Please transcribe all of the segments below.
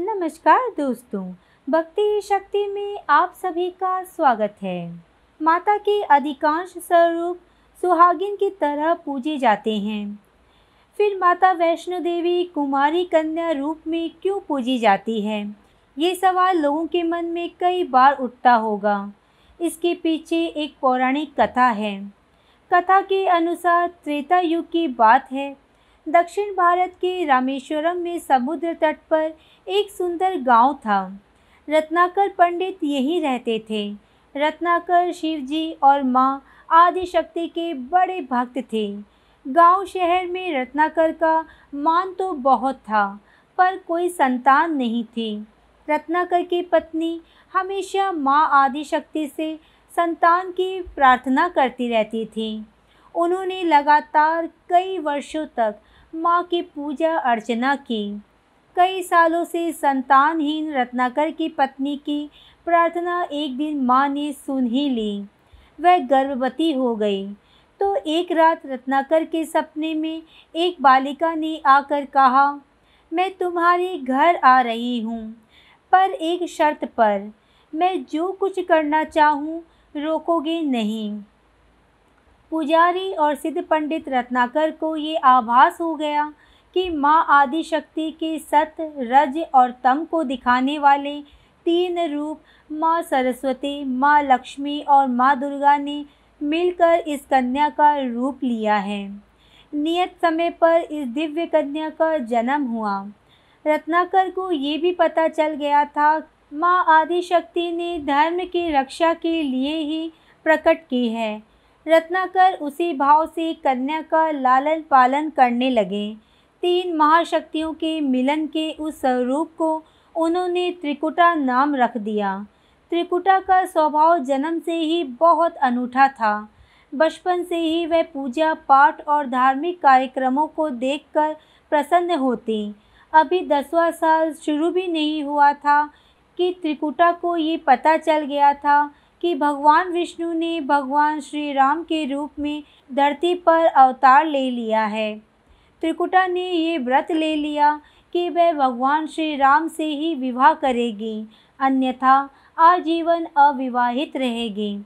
नमस्कार दोस्तों, भक्ति शक्ति में आप सभी का स्वागत है। माता के अधिकांश स्वरूप सुहागिन की तरह पूजे जाते हैं। फिर माता वैष्णो देवी, कुमारी कन्या रूप में क्यों पूजी जाती है? ये सवाल लोगों के मन में कई बार उठता होगा। इसके पीछे एक पौराणिक कथा है। कथा के अनुसार त्रेता युग की बात है। दक्षिण भारत के रामेश्वरम में समुद्र तट पर एक सुंदर गाँव था। रत्नाकर पंडित यहीं रहते थे। रत्नाकर, शिवजी और माँ आदिशक्ति के बड़े भक्त थे। गाँव शहर में रत्नाकर का मान तो बहुत था, पर कोई संतान नहीं थी। रत्नाकर की पत्नी हमेशा माँ आदिशक्ति से संतान की प्रार्थना करती रहती थी। उन्होंने लगातार कई वर्षों तक माँ की पूजा अर्चना की। कई सालों से संतानहीन रत्नाकर की पत्नी की प्रार्थना एक दिन माँ ने सुन ही ली। वह गर्भवती हो गई। तो एक रात रत्नाकर के सपने में एक बालिका ने आकर कहा, मैं तुम्हारे घर आ रही हूँ। पर एक शर्त पर मैं जो कुछ करना चाहूँ रोकोगे नहीं। पुजारी और सिद्ध पंडित रत्नाकर को ये आभास हो गया कि माँ आदिशक्ति के सत, रज और तम को दिखाने वाले तीन रूप माँ सरस्वती, माँ लक्ष्मी और माँ दुर्गा ने मिलकर इस कन्या का रूप लिया है। नियत समय पर इस दिव्य कन्या का जन्म हुआ। रत्नाकर को ये भी पता चल गया था, माँ आदिशक्ति ने धर्म की रक्षा के लिए ही प्रकट की है। रत्नाकर उसी भाव से कन्या का लालन पालन करने लगे। तीन महाशक्तियों के मिलन के उस स्वरूप को उन्होंने त्रिकुटा नाम रख दिया। त्रिकुटा का स्वभाव जन्म से ही बहुत अनूठा था। बचपन से ही वह पूजा पाठ और धार्मिक कार्यक्रमों को देखकर प्रसन्न होती। अभी दसवां साल शुरू भी नहीं हुआ था कि त्रिकुटा को ये पता चल गया था कि भगवान विष्णु ने भगवान श्री राम के रूप में धरती पर अवतार ले लिया है। त्रिकुटा ने ये व्रत ले लिया कि वह भगवान श्री राम से ही विवाह करेगी, अन्यथा आजीवन अविवाहित रहेगी।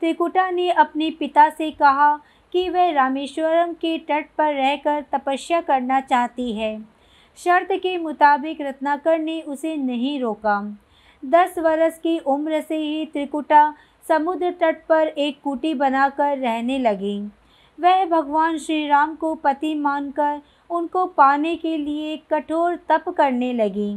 त्रिकुटा ने अपने पिता से कहा कि वह रामेश्वरम के तट पर रहकर तपस्या करना चाहती है। शर्त के मुताबिक रत्नाकर ने उसे नहीं रोका। दस वर्ष की उम्र से ही त्रिकुटा समुद्र तट पर एक कुटी बनाकर रहने लगी। वह भगवान श्री राम को पति मानकर उनको पाने के लिए कठोर तप करने लगी।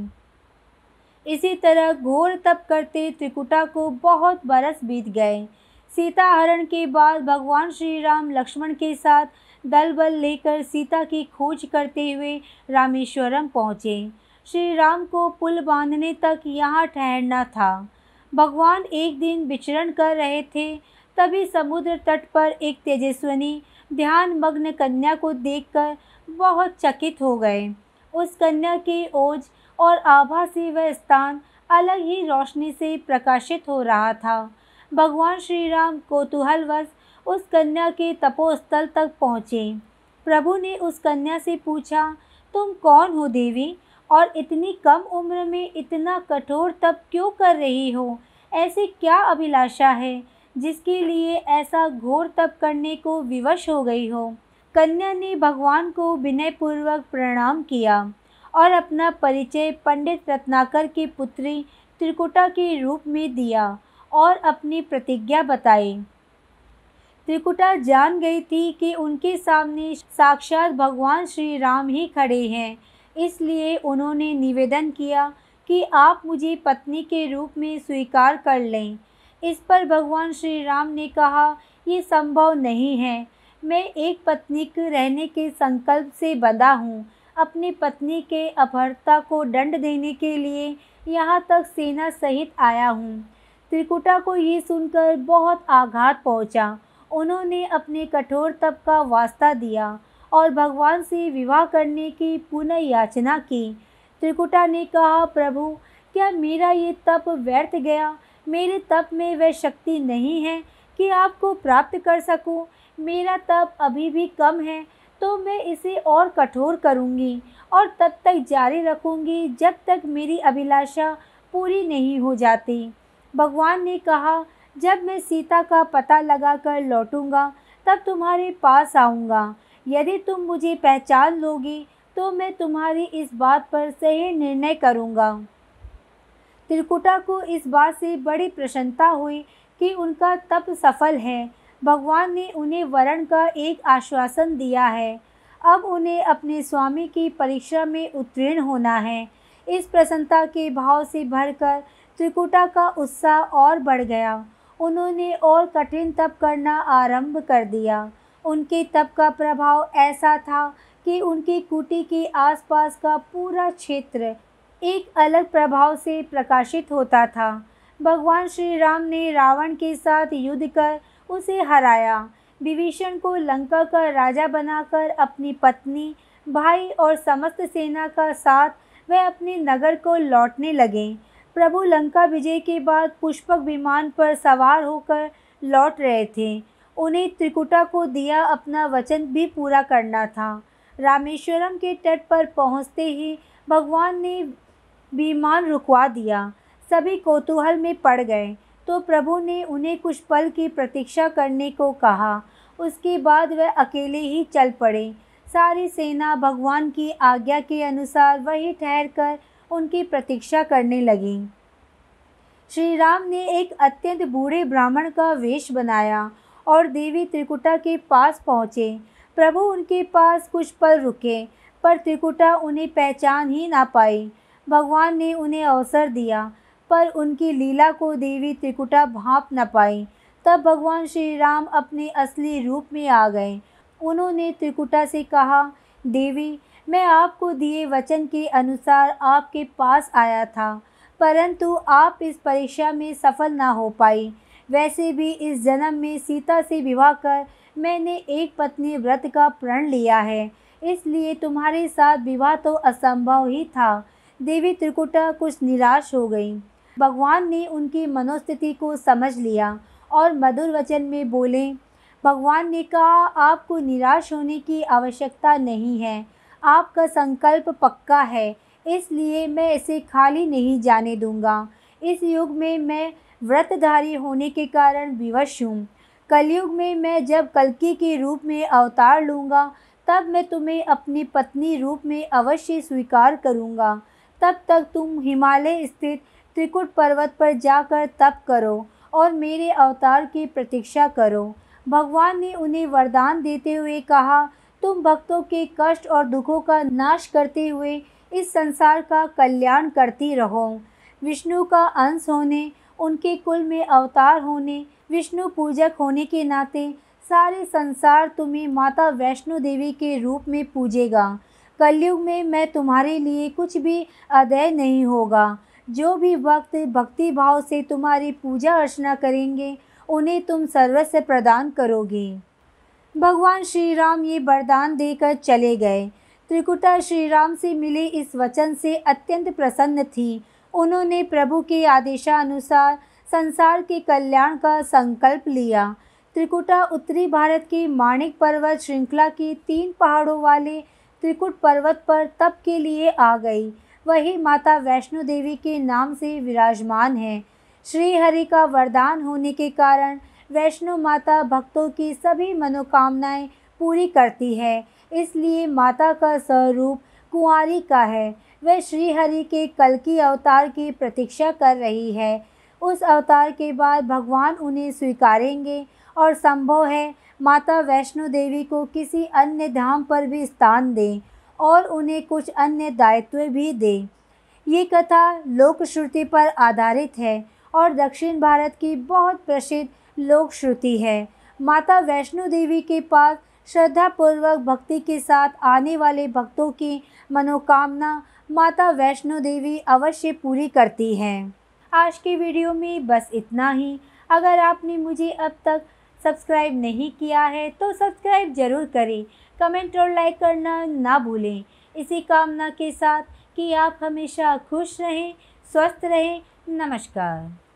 इसी तरह घोर तप करते त्रिकुटा को बहुत बरस बीत गए। सीता हरण के बाद भगवान श्री राम लक्ष्मण के साथ दल बल लेकर सीता की खोज करते हुए रामेश्वरम पहुँचे। श्री राम को पुल बांधने तक यहाँ ठहरना था। भगवान एक दिन विचरण कर रहे थे, तभी समुद्र तट पर एक तेजस्वनी ध्यान मग्न कन्या को देखकर बहुत चकित हो गए। उस कन्या के ओज और आभा से वह स्थान अलग ही रोशनी से प्रकाशित हो रहा था। भगवान श्री राम कौतूहलवश उस कन्या के तपोस्थल तक पहुँचे। प्रभु ने उस कन्या से पूछा, तुम कौन हो देवी? और इतनी कम उम्र में इतना कठोर तप क्यों कर रही हो? ऐसी क्या अभिलाषा है जिसके लिए ऐसा घोर तप करने को विवश हो गई हो? कन्या ने भगवान को विनयपूर्वक प्रणाम किया और अपना परिचय पंडित रत्नाकर की पुत्री त्रिकुटा के रूप में दिया और अपनी प्रतिज्ञा बताई। त्रिकुटा जान गई थी कि उनके सामने साक्षात भगवान श्री राम ही खड़े हैं इसलिए उन्होंने निवेदन किया कि आप मुझे पत्नी के रूप में स्वीकार कर लें। इस पर भगवान श्री राम ने कहा, ये संभव नहीं है। मैं एक पत्नी के रहने के संकल्प से बंधा हूँ। अपनी पत्नी के अपहर्ता को दंड देने के लिए यहाँ तक सेना सहित आया हूँ। त्रिकुटा को ये सुनकर बहुत आघात पहुँचा। उन्होंने अपने कठोर तप का वास्ता दिया। और भगवान से विवाह करने की पुनः याचना की। त्रिकुटा ने कहा, प्रभु, क्या मेरा ये तप व्यर्थ गया? मेरे तप में वह शक्ति नहीं है कि आपको प्राप्त कर सकूँ? मेरा तप अभी भी कम है तो मैं इसे और कठोर करूँगी और तब तक जारी रखूँगी जब तक मेरी अभिलाषा पूरी नहीं हो जाती। भगवान ने कहा, जब मैं सीता का पता लगा कर लौटूँगा, तब तुम्हारे पास आऊँगा। यदि तुम मुझे पहचान लोगी तो मैं तुम्हारी इस बात पर सही निर्णय करूँगा। त्रिकुटा को इस बात से बड़ी प्रसन्नता हुई कि उनका तप सफल है। भगवान ने उन्हें वरण का एक आश्वासन दिया है। अब उन्हें अपने स्वामी की परीक्षा में उत्तीर्ण होना है। इस प्रसन्नता के भाव से भरकर त्रिकुटा का उत्साह और बढ़ गया। उन्होंने और कठिन तप करना आरंभ कर दिया। उनके तप का प्रभाव ऐसा था कि उनकी कुटी के आसपास का पूरा क्षेत्र एक अलग प्रभाव से प्रकाशित होता था। भगवान श्री राम ने रावण के साथ युद्ध कर उसे हराया। विभीषण को लंका का राजा बनाकर अपनी पत्नी, भाई और समस्त सेना का साथ वह अपने नगर को लौटने लगे। प्रभु लंका विजय के बाद पुष्पक विमान पर सवार होकर लौट रहे थे। उन्हें त्रिकुटा को दिया अपना वचन भी पूरा करना था। रामेश्वरम के तट पर पहुँचते ही भगवान ने विमान रुकवा दिया। सभी कौतूहल में पड़ गए। तो प्रभु ने उन्हें कुछ पल की प्रतीक्षा करने को कहा। उसके बाद वह अकेले ही चल पड़े। सारी सेना भगवान की आज्ञा के अनुसार वही ठहर कर उनकी प्रतीक्षा करने लगी। श्री राम ने एक अत्यंत बूढ़े ब्राह्मण का वेश बनाया। और देवी त्रिकुटा के पास पहुँचे। प्रभु उनके पास कुछ पल रुके, पर त्रिकुटा उन्हें पहचान ही ना पाई। भगवान ने उन्हें अवसर दिया, पर उनकी लीला को देवी त्रिकुटा भाप न पाई। तब भगवान श्री राम अपने असली रूप में आ गए। उन्होंने त्रिकुटा से कहा, देवी, मैं आपको दिए वचन के अनुसार आपके पास आया था, परंतु आप इस परीक्षा में सफल ना हो पाई। वैसे भी इस जन्म में सीता से विवाह कर मैंने एक पत्नी व्रत का प्रण लिया है। इसलिए तुम्हारे साथ विवाह तो असंभव ही था। देवी त्रिकुटा कुछ निराश हो गई। भगवान ने उनकी मनोस्थिति को समझ लिया और मधुर वचन में बोले, भगवान ने कहा, आपको निराश होने की आवश्यकता नहीं है। आपका संकल्प पक्का है, इसलिए मैं इसे खाली नहीं जाने दूँगा। इस युग में मैं व्रतधारी होने के कारण विवश हूँ। कलयुग में मैं जब कलकी के रूप में अवतार लूँगा, तब मैं तुम्हें अपनी पत्नी रूप में अवश्य स्वीकार करूँगा। तब तक तुम हिमालय स्थित त्रिकुट पर्वत पर जाकर तप करो और मेरे अवतार की प्रतीक्षा करो। भगवान ने उन्हें वरदान देते हुए कहा, तुम भक्तों के कष्ट और दुखों का नाश करते हुए इस संसार का कल्याण करती रहो। विष्णु का अंश होने उनके कुल में अवतार होने, विष्णु पूजक होने के नाते, सारे संसार तुम्हें माता वैष्णो देवी के रूप में पूजेगा। कलयुग में मैं तुम्हारे लिए कुछ भी अदय नहीं होगा। जो भी वक्त भक्ति भाव से तुम्हारी पूजा अर्चना करेंगे, उन्हें तुम सर्वस्व प्रदान करोगे। भगवान श्री राम ये वरदान देकर चले गए। त्रिकुटा श्री राम से मिले इस वचन से अत्यंत प्रसन्न थी। उन्होंने प्रभु के आदेशानुसार संसार के कल्याण का संकल्प लिया। त्रिकुटा उत्तरी भारत के माणिक पर्वत श्रृंखला के तीन पहाड़ों वाले त्रिकुट पर्वत पर तप के लिए आ गई। वही माता वैष्णो देवी के नाम से विराजमान है। श्री हरि का वरदान होने के कारण वैष्णो माता भक्तों की सभी मनोकामनाएँ पूरी करती है। इसलिए माता का स्वरूप कुंवारी का है। वह श्री हरि के कल की अवतार की प्रतीक्षा कर रही है। उस अवतार के बाद भगवान उन्हें स्वीकारेंगे और संभव है माता वैष्णो देवी को किसी अन्य धाम पर भी स्थान दें और उन्हें कुछ अन्य दायित्व भी दें। ये कथा लोक श्रुति पर आधारित है और दक्षिण भारत की बहुत प्रसिद्ध लोक श्रुति है। माता वैष्णो देवी के पास श्रद्धापूर्वक भक्ति के साथ आने वाले भक्तों की मनोकामना माता वैष्णो देवी अवश्य पूरी करती हैं। आज के वीडियो में बस इतना ही। अगर आपने मुझे अब तक सब्सक्राइब नहीं किया है तो सब्सक्राइब ज़रूर करें। कमेंट और लाइक करना ना भूलें। इसी कामना के साथ कि आप हमेशा खुश रहें, स्वस्थ रहें। नमस्कार।